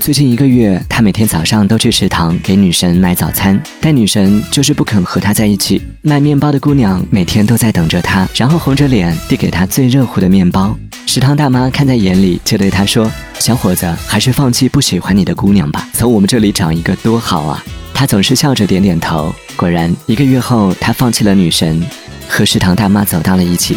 最近一个月他每天早上都去食堂给女神买早餐但女神就是不肯和他在一起卖面包的姑娘每天都在等着他然后红着脸递给他最热乎的面包。食堂大妈看在眼里就对他说小伙子还是放弃不喜欢你的姑娘吧。从我们这里找一个多好啊。他总是笑着点点头果然一个月后他放弃了女神和食堂大妈走到了一起。